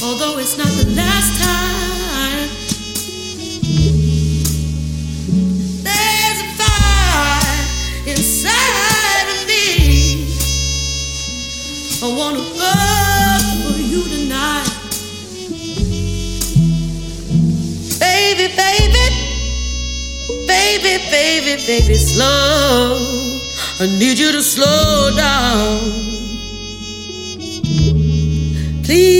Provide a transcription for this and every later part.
Although it's not the last time. There's a fire inside of me. I wanna burn for you tonight. Baby, baby, baby, baby, baby, slow. I need you to slow down. Please,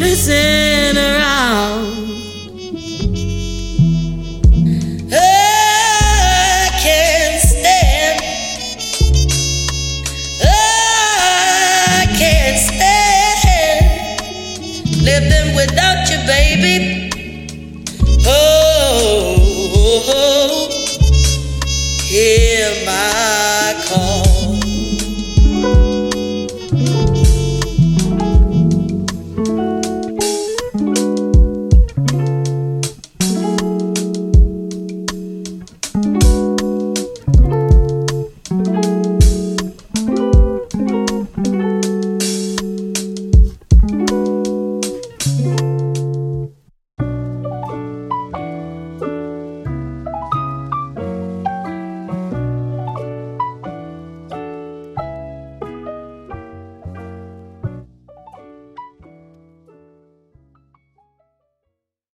messing around. I can't stand. I can't stand living without you, baby.